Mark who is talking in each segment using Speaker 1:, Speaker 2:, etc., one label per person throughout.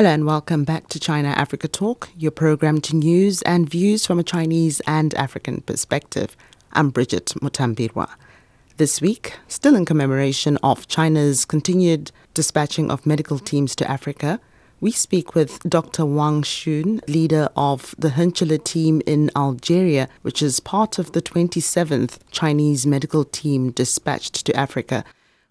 Speaker 1: Hello and welcome back to China Africa Talk, your program to news and views from a Chinese and African perspective. I'm Bridget Mutambirwa. This week, still in commemoration of China's continued dispatching of medical teams to Africa, we speak with Dr. Wang Xun, leader of the Khenchela team in Algeria, which is part of the 27th Chinese medical team dispatched to Africa.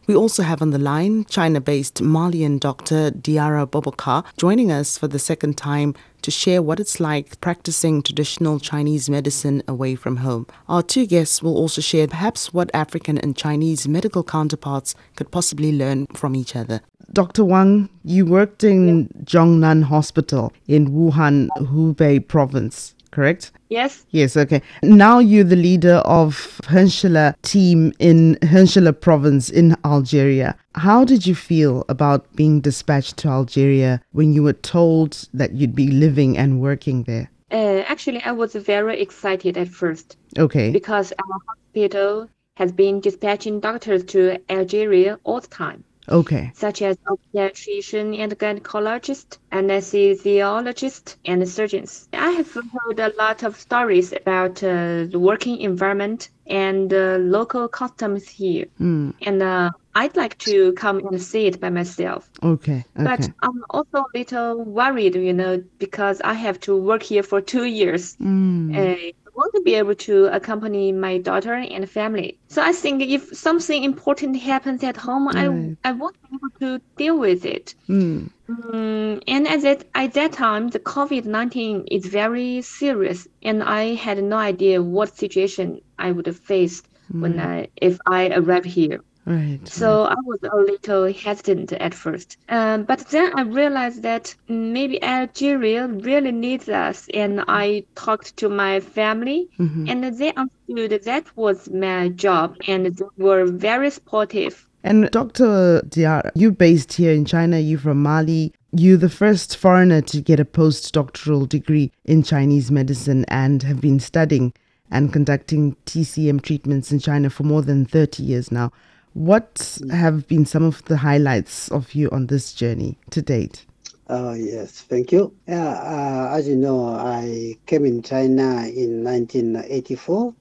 Speaker 1: We also have on the line China based Malian doctor Diarra Boubacar joining us for the second time to share what it's like practicing traditional Chinese medicine away from home. Our two guests will also share perhaps what African and Chinese medical counterparts could possibly learn from each other. Dr. Wang, you worked in Zhongnan Hospital in Wuhan, Hubei province, correct?
Speaker 2: Yes,
Speaker 1: Yes, okay. Now you're the leader of Khenchela team in Khenchela province in Algeria. How did you feel about being dispatched to Algeria when you were told that you'd be living and working there?
Speaker 2: uh, actually, I was very excited at first
Speaker 1: Okay.
Speaker 2: because our hospital has been dispatching doctors to Algeria all the time,
Speaker 1: Okay.
Speaker 2: such as obstetrician and gynecologist, anesthesiologist, and surgeons. I have heard a lot of stories about uh, the working environment and uh, local customs here,
Speaker 1: Mm.
Speaker 2: and uh, I'd like to come and see it by myself.
Speaker 1: Okay. okay, But
Speaker 2: I'm also a little worried, you know, because I have to work here for two years.
Speaker 1: Mm.
Speaker 2: Uh, want to be able to accompany my daughter and family. So I think if something important happens at home,
Speaker 1: Right.
Speaker 2: I I won't be able to deal with it.
Speaker 1: Mm.
Speaker 2: Mm, and at that at that time, the COVID nineteen is very serious, and I had no idea what situation I would have faced when I if I arrived here.
Speaker 1: Right.
Speaker 2: So I was a little hesitant at first. Um, but then I realized that maybe Algeria really needs us. And I talked to my family,
Speaker 1: Mhm.
Speaker 2: and they understood that was my job, and they were very supportive.
Speaker 1: And Dr. Diarra, you're based here in China, you're from Mali. You're the first foreigner to get a postdoctoral degree in Chinese medicine and have been studying and conducting TCM treatments in China for more than 30 years now. What have been some of the highlights of you on this journey to date?
Speaker 3: Oh, yes, thank you. Yeah, uh, as you know, I came in China in 1984,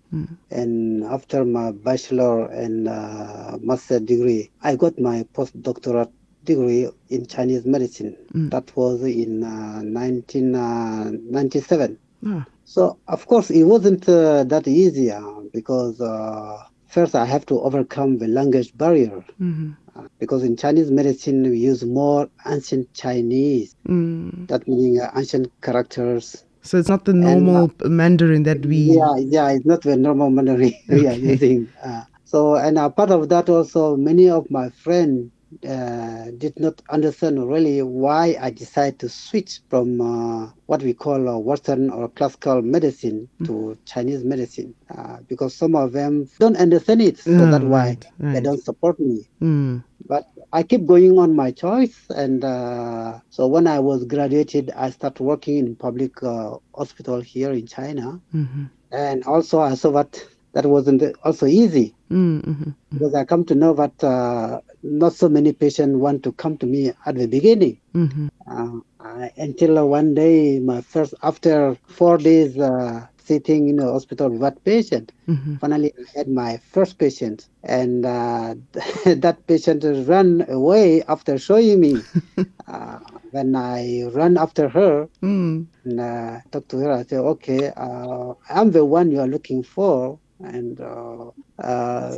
Speaker 3: and after my bachelor and uh, master degree, I got my postdoctoral degree in Chinese medicine. That was in uh, 1997.
Speaker 1: Ah,
Speaker 3: So, of course, it wasn't uh, that easy uh, because uh, first I have to overcome the language barrier.
Speaker 1: mhm.
Speaker 3: Uh, because in Chinese medicine we use more ancient Chinese,
Speaker 1: Mm.
Speaker 3: that meaning uh, ancient characters.
Speaker 1: So it's not the normal Mandarin that we.
Speaker 3: Yeah, yeah, it's not the normal Mandarin we are using. Uh, so, and a part of that also, many of my friends uh, did not understand really why I decided to switch from uh, what we call uh, Western or classical medicine to Chinese medicine, uh, because some of them don't understand it, so
Speaker 1: Ah,
Speaker 3: that's why
Speaker 1: right,
Speaker 3: they don't support me.
Speaker 1: Mm.
Speaker 3: but I keep going on my choice. And uh, so when I was graduated, I started working in public uh, hospital here in China.
Speaker 1: Mhm.
Speaker 3: And also I saw that that wasn't also easy
Speaker 1: Mm, mhm.
Speaker 3: because I come to know that uh, not so many patients want to come to me at the beginning.
Speaker 1: Mhm.
Speaker 3: Uh, I, until one day, my first after four days uh, sitting in the hospital with that patient,
Speaker 1: Mhm.
Speaker 3: finally I had my first patient, and uh, that patient ran away after showing me. uh, when I ran after her
Speaker 1: Mm.
Speaker 3: and uh, talked to her, I said, "Okay, uh, I'm the one you are looking for." And uh, uh,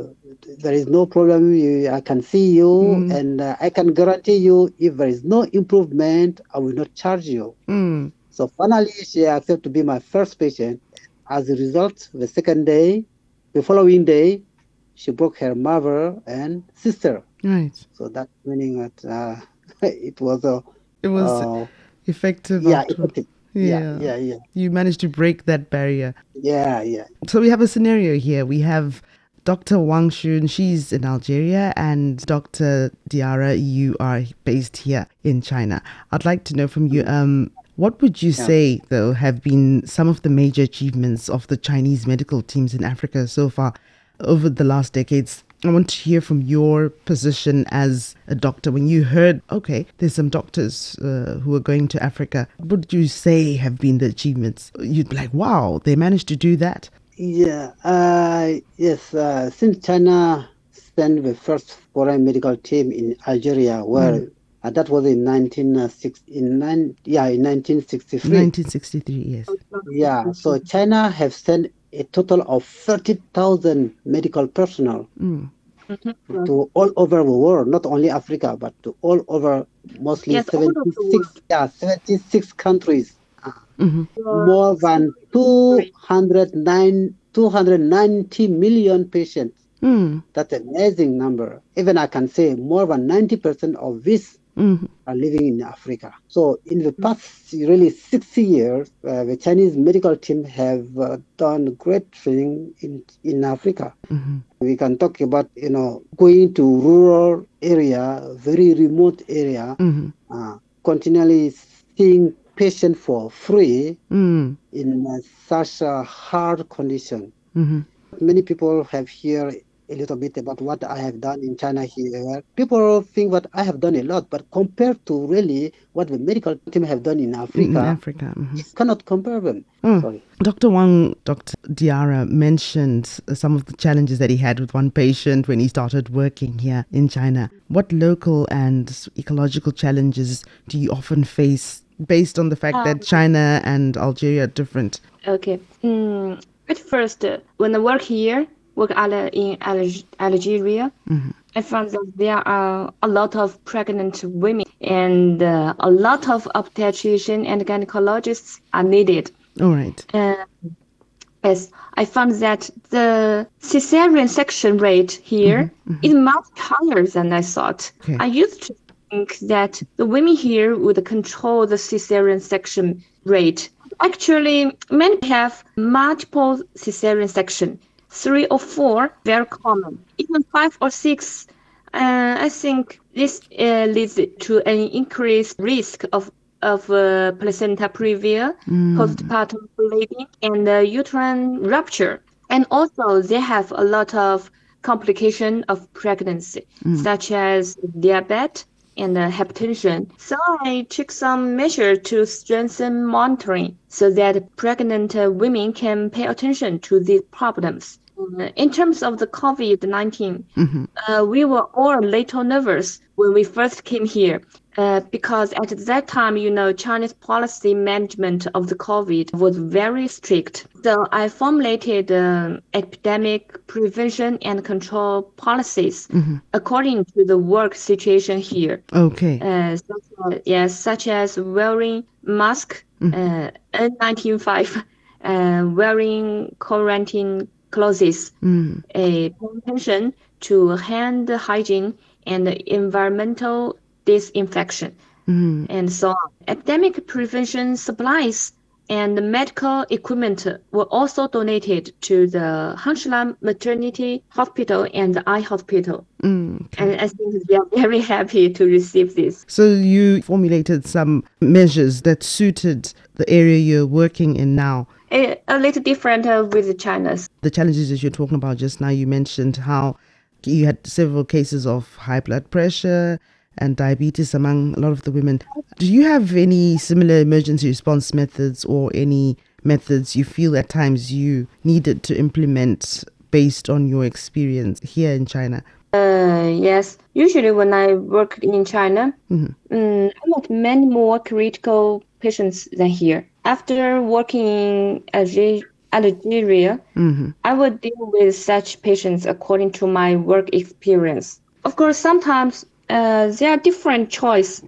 Speaker 3: there is no problem. You, I can see you,
Speaker 1: Mm.
Speaker 3: and uh, I can guarantee you, if there is no improvement, I will not charge you.
Speaker 1: Mm.
Speaker 3: So finally, she accepted to be my first patient. As a result, the second day, the following day, she broke her mother and sister.
Speaker 1: Right.
Speaker 3: So that meaning that uh, it was a
Speaker 1: It was
Speaker 3: uh,
Speaker 1: effective.
Speaker 3: yeah effective. Yeah, yeah, yeah,
Speaker 1: You managed to break that barrier.
Speaker 3: yeah, yeah.
Speaker 1: So we have a scenario here. We have Dr. Wang Xun, she's in Algeria, and Dr. Diarra, you are based here in China. I'd like to know from you, um, what would you say, though, have been some of the major achievements of the Chinese medical teams in Africa so far over the last decades? I want to hear from your position as a doctor. When you heard, okay, there's some doctors uh, who are going to Africa, what would you say have been the achievements? You'd be like, wow, they managed to do that.
Speaker 3: Yeah, uh, yes. Uh, since China sent the first foreign medical team in Algeria, well, uh, that was in 1960, in nine, yeah, in 1963.
Speaker 1: 1963, yes.
Speaker 3: Yeah, so China have sent a total of 30,000 medical personnel
Speaker 1: Mm.
Speaker 3: to all over the world, not only Africa, but to all over, mostly
Speaker 2: Yes, all over
Speaker 3: 76, yeah, 76 countries.
Speaker 1: Mhm.
Speaker 3: More than 209, 290 million patients.
Speaker 1: Mm.
Speaker 3: That's an amazing number. Even I can say more than 90% of this
Speaker 1: Mm.
Speaker 3: are living in Africa. So in the past really 60 years, uh, the Chinese medical team have uh, done great thing in, in Africa.
Speaker 1: Mhm.
Speaker 3: We can talk about, you know, going to rural area, very remote area,
Speaker 1: Mhm.
Speaker 3: uh, continually seeing patient for free
Speaker 1: Mm.
Speaker 3: in uh, such a hard condition.
Speaker 1: Mhm.
Speaker 3: Many people have heard a little bit about what I have done in China here. People think that I have done a lot, but compared to really what the medical team have done in
Speaker 1: In
Speaker 3: Africa,
Speaker 1: Africa. mhm.
Speaker 3: you cannot compare them.
Speaker 1: Mm. Dr. Wang, Dr. Diarra mentioned uh, some of the challenges that he had with one patient when he started working here in China. What local and ecological challenges do you often face based on the fact that China and Algeria are different?
Speaker 2: Okay. Mm, at first, uh, when I work here, work in Al- Algeria, I found that there are a lot of pregnant women and uh, a lot of obstetrician and gynecologists are needed.
Speaker 1: All right.
Speaker 2: Uh, yes, I found that the cesarean section rate here is much higher than I thought.
Speaker 1: Okay.
Speaker 2: I used to think that the women here would control the cesarean section rate. Actually, many have multiple cesarean section, three or four, very common. Even five or six, uh, I think this uh, leads to an increased risk of of uh, placenta previa, postpartum bleeding, and uh, uterine rupture. And also, they have a lot of complication of pregnancy, such as diabetes and uh, hypertension. So I took some measure to strengthen monitoring so that pregnant uh, women can pay attention to these problems. In terms of the COVID-19, uh, we were all a little nervous when we first came here uh, because at that time, you know, Chinese policy management of the COVID was very strict. So I formulated uh, epidemic prevention and control policies according to the work situation here.
Speaker 1: Okay.
Speaker 2: Uh, such as, yes, such as wearing mask, uh, N95, uh, wearing quarantine clothes,
Speaker 1: Mm.
Speaker 2: a attention to hand hygiene and environmental disinfection,
Speaker 1: Mm.
Speaker 2: and so on. Epidemic prevention supplies and medical equipment were also donated to the Khenchela Maternity Hospital and the Eye Hospital.
Speaker 1: Mm.
Speaker 2: And I think they are very happy to receive this.
Speaker 1: So you formulated some measures that suited the area you're working in now.
Speaker 2: A, a little different uh, with China's.
Speaker 1: the challenges that you're talking about just now, you mentioned how you had several cases of high blood pressure and diabetes among a lot of the women. Do you have any similar emergency response methods or any methods you feel at times you needed to implement based on your experience here in China?
Speaker 2: Uh, yes, usually when I worked in China,
Speaker 1: Mhm.
Speaker 2: mm, I met many more critical patients than here. After working in Alge- Algeria,
Speaker 1: hmm
Speaker 2: I would deal with such patients according to my work experience. Of course, sometimes uh, there are different choice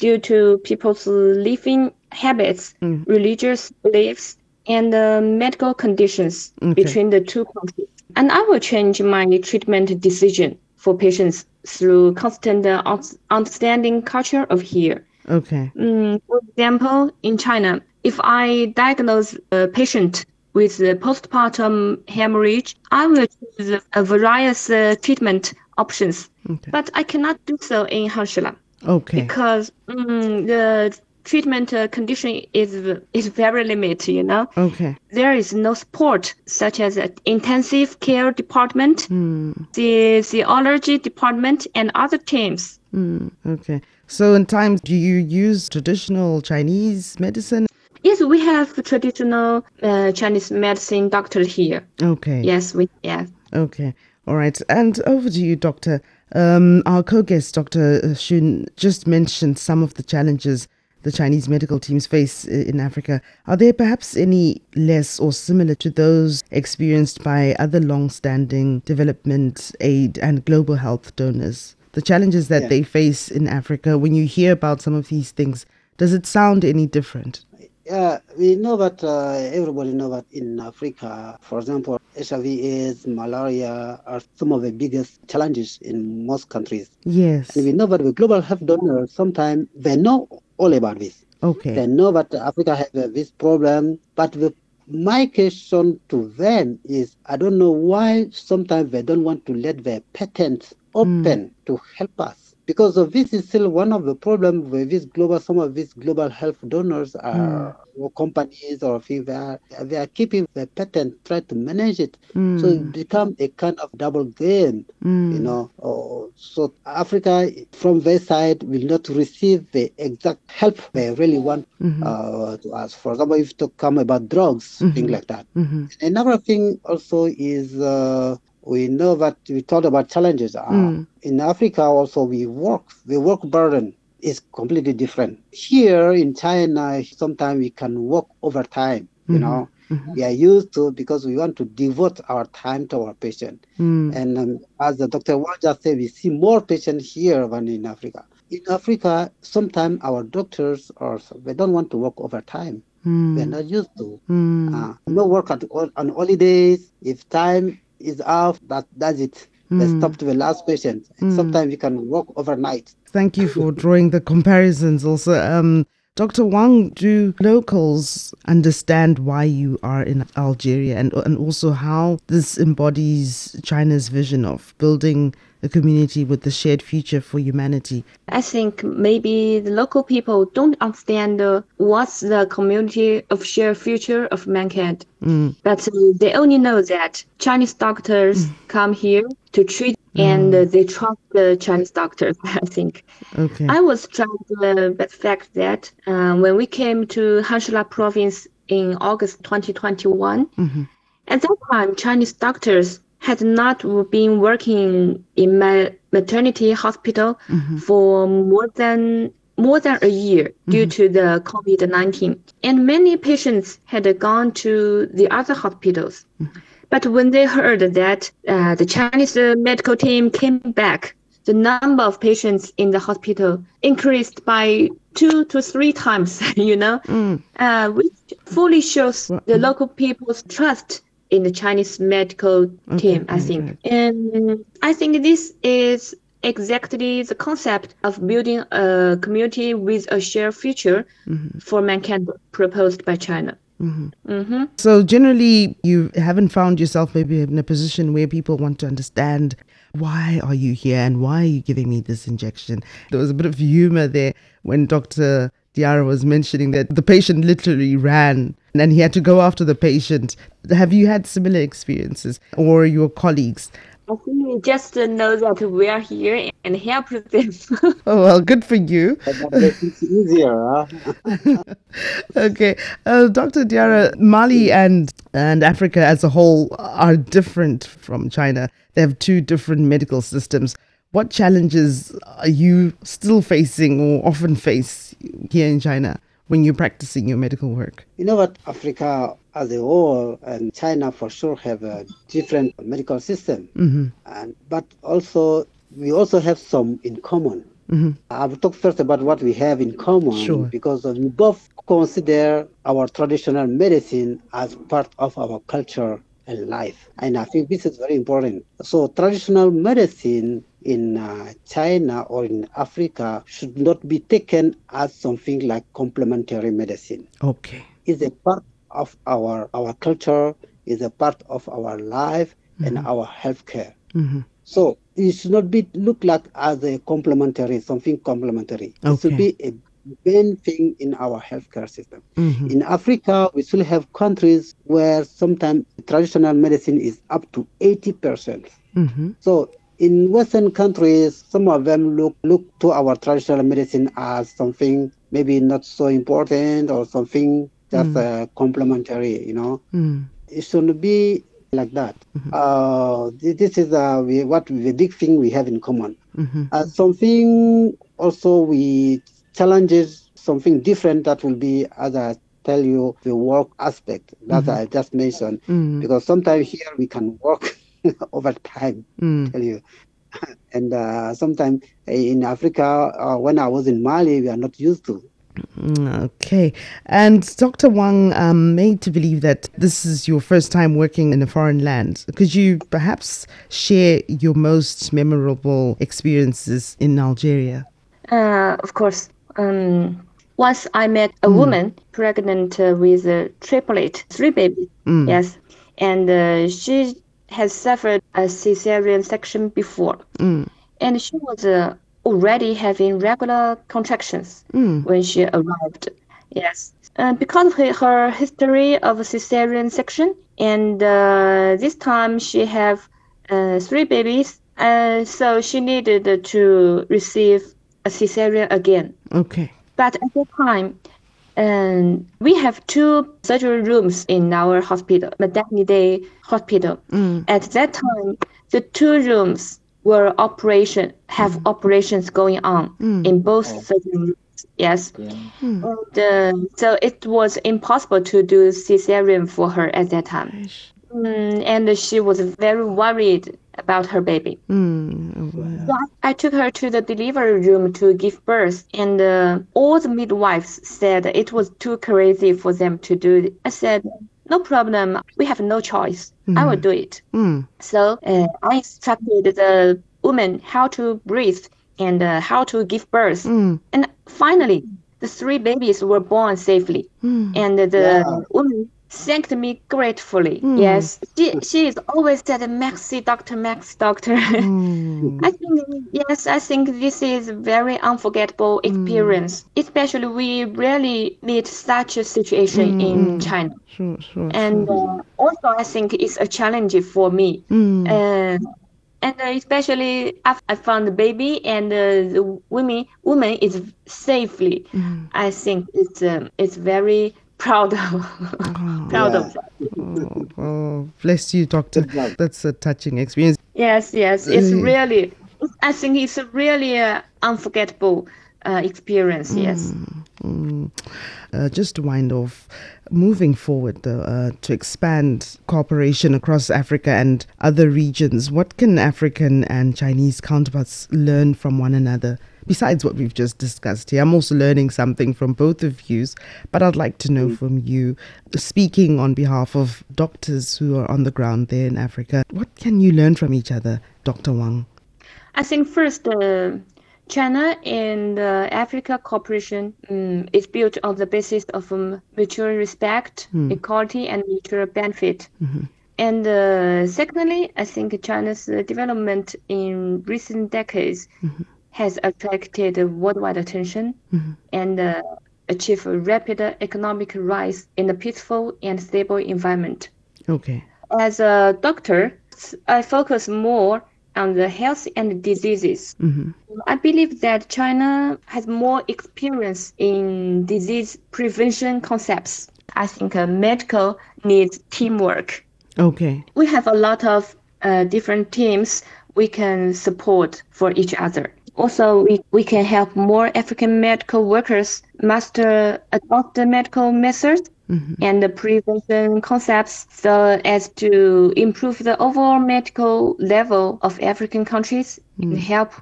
Speaker 2: due to people's living habits, religious beliefs, and uh, medical conditions
Speaker 1: Okay.
Speaker 2: between the two countries. And I will change my treatment decision for patients through constant uh, understanding culture of here.
Speaker 1: Okay.
Speaker 2: Mm, for example, in China, if I diagnose a patient with uh, postpartum hemorrhage, I will choose a various uh, treatment options.
Speaker 1: Okay.
Speaker 2: But I cannot do so in Khenchela
Speaker 1: Okay.
Speaker 2: because mm, the treatment uh, condition is is very limited. You know,
Speaker 1: Okay.
Speaker 2: there is no support such as an intensive care department,
Speaker 1: Hmm.
Speaker 2: the physiology department, and other teams.
Speaker 1: Mm, okay. So, in times, do you use traditional Chinese medicine?
Speaker 2: Yes, we have traditional uh, Chinese medicine doctor here.
Speaker 1: Okay.
Speaker 2: Yes, we yeah.
Speaker 1: Okay. All right. And over to you, Doctor. Um, our co guest, Dr. Xun, just mentioned some of the challenges the Chinese medical teams face in Africa. Are there perhaps any less or similar to those experienced by other long standing development aid and global health donors? The challenges that
Speaker 3: Yeah.
Speaker 1: they face in Africa, when you hear about some of these things, does it sound any different?
Speaker 3: Yeah, we know that uh, everybody know that in Africa, for example, HIV, AIDS, malaria are some of the biggest challenges in most countries.
Speaker 1: Yes.
Speaker 3: And we know that the global health donors sometimes they know all about this.
Speaker 1: Okay, they
Speaker 3: know that Africa has uh, this problem, but the, my question to them is, I don't know why sometimes they don't want to let their patents open to help us. Because this is still one of the problems with this global, some of these global health donors are or companies or things, they are, they are keeping the patent, try to manage it. So it become a kind of double game you know. Oh, so Africa, from their side, will not receive the exact help they really want uh, to us. For example, if to come about drugs, things like that.
Speaker 1: Mm-hmm.
Speaker 3: Another thing also is uh, we know that we talked about challenges. Uh, In Africa, also we work the work burden is completely different. Here in China, sometimes we can work overtime. You know, we are used to because we want to devote our time to our patient. And um, as the Dr. Wang just said, we see more patients here than in Africa. In Africa, sometimes our doctors or they don't want to work overtime. They're not used to. Uh, no work at, on holidays. If time is off, that does it. They stop to the last patient. And sometimes you can work overnight.
Speaker 1: Thank you for drawing the comparisons also. Um, Dr. Wang, do locals understand why you are in Algeria and, and also how this embodies China's vision of building a community with a shared future for humanity?
Speaker 2: I think maybe the local people don't understand uh, what's the community of shared future of mankind. But uh, they only know that Chinese doctors come here to treat and uh, they trust the Chinese doctors, I think.
Speaker 1: Okay.
Speaker 2: I was struck uh, by the fact that uh, when we came to Khenchela province in August 2021, at that time, Chinese doctors had not been working in my maternity hospital for more than more than a year due to the COVID-19, and many patients had gone to the other hospitals. But when they heard that uh, the Chinese uh, medical team came back, the number of patients in the hospital increased by two to three times, you know, uh, which fully shows the local people's trust in the Chinese medical team, I think. And I think this is exactly the concept of building a community with a shared future mm-hmm. for mankind proposed by China. Mm-hmm. Mm-hmm.
Speaker 1: So generally, you haven't found yourself maybe in a position where people want to understand why are you here and why are you giving me this injection. There was a bit of humor there when Dr. Diarra was mentioning that the patient literally ran and he had to go after the patient. Have you had similar experiences or your colleagues?
Speaker 2: I think we just know that we are here and help them.
Speaker 1: Oh, well, good for you.
Speaker 3: But that makes it easier. Huh?
Speaker 1: Okay, uh, Dr. Diarra, Mali and and Africa as a whole are different from China. They have two different medical systems. What challenges are you still facing or often face here in China when you're practicing your medical work?
Speaker 3: You know what? Africa as a whole and China for sure have a different medical system. Mm-hmm. And but also we also have some in common. Mm-hmm. I will talk first about what we have in common
Speaker 1: Sure.
Speaker 3: because we both consider our traditional medicine as part of our culture and life. And I think this is very important. So traditional medicine in uh, China or in Africa should not be taken as something like complementary medicine.
Speaker 1: Okay.
Speaker 3: It's a part of our our culture, is a part of our life and our healthcare.
Speaker 1: Mm-hmm.
Speaker 3: So it should not be looked like as a complementary, something complementary. It should
Speaker 1: Okay.
Speaker 3: be a main thing in our healthcare system.
Speaker 1: Mhm.
Speaker 3: In Africa, we still have countries where sometimes traditional medicine is up to 80%.
Speaker 1: Mm-hmm.
Speaker 3: So in Western countries, some of them look look to our traditional medicine as something maybe not so important or something just uh, complementary, you know
Speaker 1: Mm.
Speaker 3: it shouldn't be like that. Uh, this is uh, we, what the big thing we have in common.
Speaker 1: Mm-hmm.
Speaker 3: Uh, something also we challenges something different that will be as I tell you the work aspect that I just mentioned
Speaker 1: Mm.
Speaker 3: because sometimes here we can work over time.
Speaker 1: Mm.
Speaker 3: Tell you. And uh, sometimes in Africa, uh, when I was in Mali, we are not used to.
Speaker 1: Mm, Okay. And Dr. Wang um, made to believe that this is your first time working in a foreign land. Could you perhaps share your most memorable experiences in Algeria?
Speaker 2: Uh, of course. Um, once I met a woman pregnant uh, with a triplet, three babies.
Speaker 1: Mm.
Speaker 2: Yes, and uh, she has suffered a cesarean section before,
Speaker 1: Mm.
Speaker 2: and she was uh, already having regular contractions
Speaker 1: Mm.
Speaker 2: when she arrived. Yes, uh, because of her, history of a cesarean section, and uh, this time she have uh, three babies, uh, so she needed to receive a cesarean again.
Speaker 1: Okay.
Speaker 2: But at that time, um, we have two surgery rooms in our hospital, maternity hospital.
Speaker 1: Mm.
Speaker 2: At that time, the two rooms were operation have operations going on in both surgery rooms. Yes, and uh, so it was impossible to do cesarean for her at that time, mm, and she was very worried about her baby.
Speaker 1: Mm.
Speaker 2: So I, I took her to the delivery room to give birth, and uh, all the midwives said it was too crazy for them to do it. I said, no problem. We have no choice. I will do it.
Speaker 1: Mm.
Speaker 2: So uh, I instructed the woman how to breathe and uh, how to give birth.
Speaker 1: Mm.
Speaker 2: And finally, the three babies were born safely.
Speaker 1: Mm.
Speaker 2: And the
Speaker 3: Yeah.
Speaker 2: woman thanked me gratefully.
Speaker 1: Mm.
Speaker 2: Yes, she, she is always said, Merci, doctor, merci, doctor.
Speaker 1: Mm.
Speaker 2: I think yes, I think this is very unforgettable experience. Especially we rarely meet such a situation in China,
Speaker 1: Sure, sure.
Speaker 2: and uh, also I think it's a challenge for me.
Speaker 1: Mm.
Speaker 2: Uh, and uh, especially after I found the baby and uh, the women, woman is safely. I think it's um, it's very proud of proud
Speaker 3: Yeah.
Speaker 2: of that.
Speaker 1: Oh, oh, bless you, doctor. That's a touching experience.
Speaker 2: Yes, yes, it's
Speaker 1: Mm.
Speaker 2: really. I think it's a really uh, unforgettable uh, experience. Yes.
Speaker 1: Mm. Uh, just to wind off, moving forward uh, to expand cooperation across Africa and other regions, what can African and Chinese counterparts learn from one another? Besides what we've just discussed here, I'm also learning something from both of you, but I'd like to know from you, speaking on behalf of doctors who are on the ground there in Africa, what can you learn from each other, Dr. Wang?
Speaker 2: I think first, uh, China and uh, Africa cooperation um, is built on the basis of um, mutual respect, equality, and mutual benefit. And uh, secondly, I think China's uh, development in recent decades has attracted worldwide attention and uh, achieved a rapid economic rise in a peaceful and stable environment.
Speaker 1: Okay.
Speaker 2: As a doctor, I focus more on the health and diseases.
Speaker 1: hmm
Speaker 2: I believe that China has more experience in disease prevention concepts. I think uh, medical needs teamwork.
Speaker 1: Okay.
Speaker 2: We have a lot of uh, different teams we can support for each other. Also, we, we can help more African medical workers master advanced medical methods and the prevention concepts so as to improve the overall medical level of African countries and help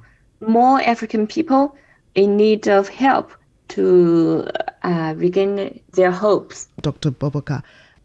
Speaker 2: more African people in need of help to uh, regain their hopes.
Speaker 1: Dr. Boubacar,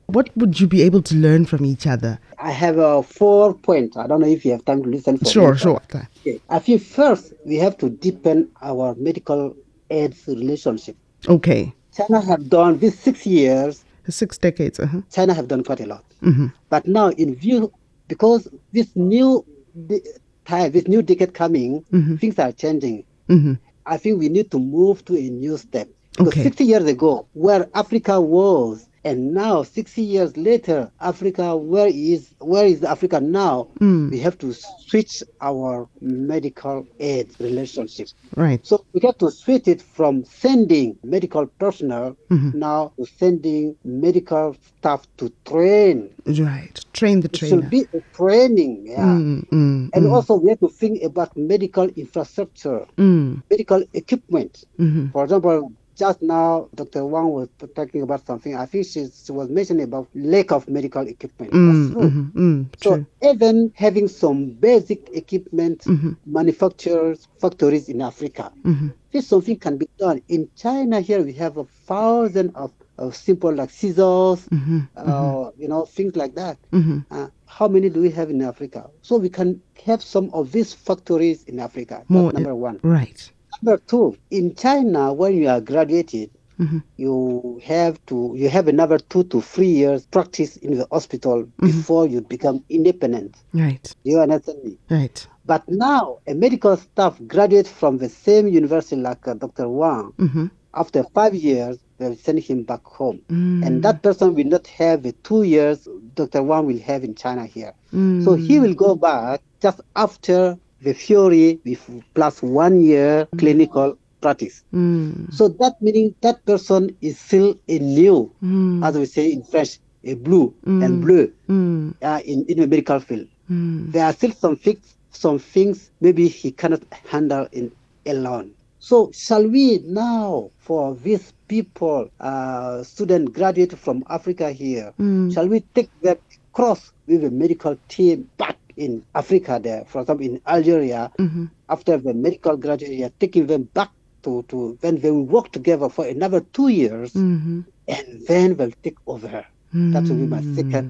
Speaker 1: What would you be able to learn from each other?
Speaker 3: I have a four point. I don't know if you have time to listen. For
Speaker 1: Sure,
Speaker 3: me.
Speaker 1: sure.
Speaker 3: Okay. I feel first we have to deepen our medical aid relationship.
Speaker 1: Okay.
Speaker 3: China have done these six years.
Speaker 1: Six decades. Uh-huh.
Speaker 3: China have done quite a lot.
Speaker 1: hmm
Speaker 3: But now, in view, because this new de- time, this new decade coming,
Speaker 1: Mhm.
Speaker 3: things are changing.
Speaker 1: hmm
Speaker 3: I think we need to move to a new step. Because
Speaker 1: Okay.
Speaker 3: 60 years ago, where Africa was, and now 60 years later, Africa, where is where is Africa now?
Speaker 1: Mm.
Speaker 3: We have to switch our medical aid relationship.
Speaker 1: Right.
Speaker 3: So we have to switch it from sending medical personnel
Speaker 1: Mhm.
Speaker 3: now to sending medical staff to train.
Speaker 1: Right. Train the trainer.
Speaker 3: It should be a training, yeah.
Speaker 1: Mm, mm,
Speaker 3: And
Speaker 1: mm,
Speaker 3: also we have to think about medical infrastructure,
Speaker 1: mm,
Speaker 3: medical equipment.
Speaker 1: mhm.
Speaker 3: For example, just now Dr. Wang was talking about something. I think she, she was mentioning about lack of medical equipment.
Speaker 1: Mm, mhm, mm,
Speaker 3: So
Speaker 1: true.
Speaker 3: even having some basic equipment
Speaker 1: Mhm.
Speaker 3: manufacturers, factories in Africa,
Speaker 1: Mhm.
Speaker 3: this something can be done. In China here we have a thousand of, of simple like scissors,
Speaker 1: Mhm,
Speaker 3: uh, you know, things like that.
Speaker 1: mhm.
Speaker 3: Uh, how many do we have in Africa? So we can have some of these factories in Africa.
Speaker 1: More-
Speaker 3: number one.
Speaker 1: Right.
Speaker 3: Number two, in China, when you are graduated,
Speaker 1: Mhm.
Speaker 3: you have to you have another two to three years practice in the hospital before you become independent.
Speaker 1: Right.
Speaker 3: You understand me?
Speaker 1: Right.
Speaker 3: But now a medical staff graduate from the same university like uh, Dr. Wang.
Speaker 1: Mm-hmm.
Speaker 3: After five years, they will send him back home.
Speaker 1: Mm.
Speaker 3: And that person will not have the two years Dr. Wang will have in China here.
Speaker 1: Mm.
Speaker 3: So he will go back just after the theory with plus one year clinical practice.
Speaker 1: Mm.
Speaker 3: So that meaning that person is still a new,
Speaker 1: Mm.
Speaker 3: as we say in French, a blue
Speaker 1: Mm.
Speaker 3: and blue
Speaker 1: Mm.
Speaker 3: uh, in, in the medical field.
Speaker 1: Mm.
Speaker 3: There are still some things, some things maybe he cannot handle in alone. So shall we now, for these people, uh, student graduate from Africa here,
Speaker 1: Mm.
Speaker 3: shall we take them across with a medical team back in Africa there, for example in Algeria,
Speaker 1: Mhm.
Speaker 3: after the medical graduate, we are taking them back to, to then they will work together for another two years
Speaker 1: Mhm.
Speaker 3: and then they'll take over. That will be my
Speaker 1: Mm.
Speaker 3: second.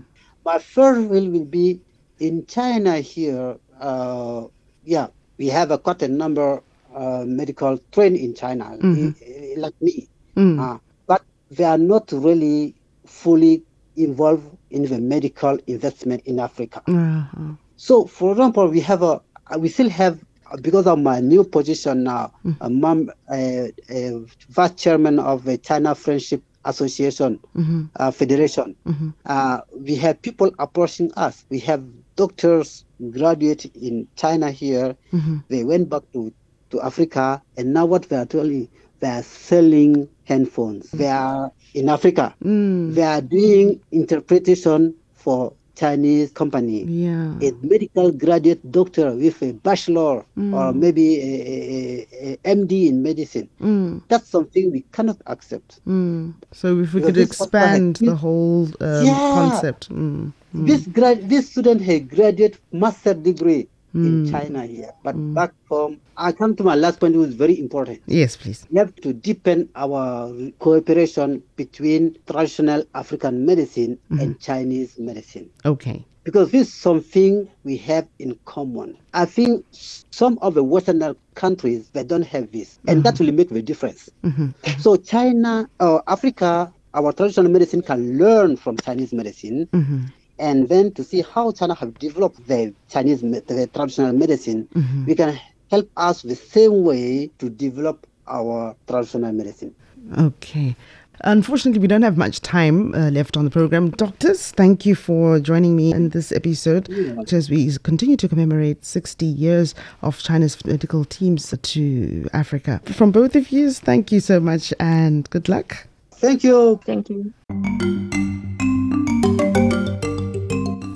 Speaker 3: My third will, will be in China here. Uh, yeah, we have a quite a number uh, medical trained in China,
Speaker 1: Mhm.
Speaker 3: eh, eh, like me,
Speaker 1: Mm.
Speaker 3: uh, but they are not really fully involved in the medical investment in Africa.
Speaker 1: Uh-huh.
Speaker 3: So, for example, we have a we still have because of my new position now, a mom, a, a vice chairman of the China Friendship Association
Speaker 1: Mhm.
Speaker 3: uh, Federation.
Speaker 1: Mhm.
Speaker 3: Uh, we have people approaching us. We have doctors graduate in China here.
Speaker 1: Mhm.
Speaker 3: They went back to, to Africa, and now what they are doing, they are selling handphones. They are in Africa.
Speaker 1: Mm.
Speaker 3: They are doing interpretation for Chinese company.
Speaker 1: Yeah.
Speaker 3: A medical graduate doctor with a bachelor or maybe a, a, a, MD in medicine.
Speaker 1: Mm.
Speaker 3: That's something we cannot accept.
Speaker 1: Mm. So if we
Speaker 3: Because
Speaker 1: could
Speaker 3: this was what I
Speaker 1: expand the whole um,
Speaker 3: Yeah.
Speaker 1: concept. Mm.
Speaker 3: This grad, this student has graduate master degree
Speaker 1: Mm.
Speaker 3: in hmm. China here, but hmm. back home, I come to my last point, which is very important.
Speaker 1: Yes, please.
Speaker 3: We have to deepen our cooperation between traditional African medicine mm-hmm. and Chinese medicine.
Speaker 1: Okay.
Speaker 3: because this is something we have in common. I think some of the Western countries they don't have this, and that mm-hmm. will make the difference. Mm-hmm. So China or Africa, our traditional medicine can learn from Chinese medicine,
Speaker 1: Mm-hmm.
Speaker 3: And then to see how China have developed the Chinese the traditional medicine, we can help us the same way to develop our traditional medicine.
Speaker 1: Okay. Unfortunately, we don't have much time uh, left on the program. Doctors, thank you for joining me in this episode as we continue to commemorate 60 years of China's medical teams to Africa. From both of you, thank you so much and good luck.
Speaker 3: Thank you.
Speaker 2: Thank you.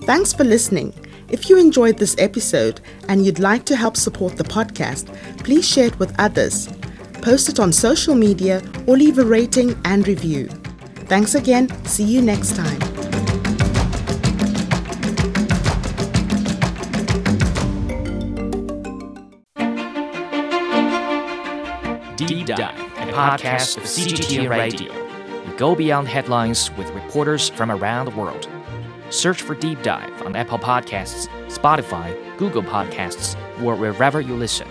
Speaker 1: Thanks for listening. If you enjoyed this episode and you'd like to help support the podcast, please share it with others. Post it on social media or leave a rating and review. Thanks again. See you next time.
Speaker 4: Deep Dive, a podcast of CGTN Radio. We go beyond headlines with reporters from around the world. Search for Deep Dive on Apple Podcasts, Spotify, Google Podcasts, or wherever you listen.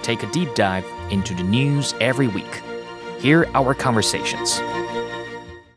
Speaker 4: Take a deep dive into the news every week. Hear our conversations.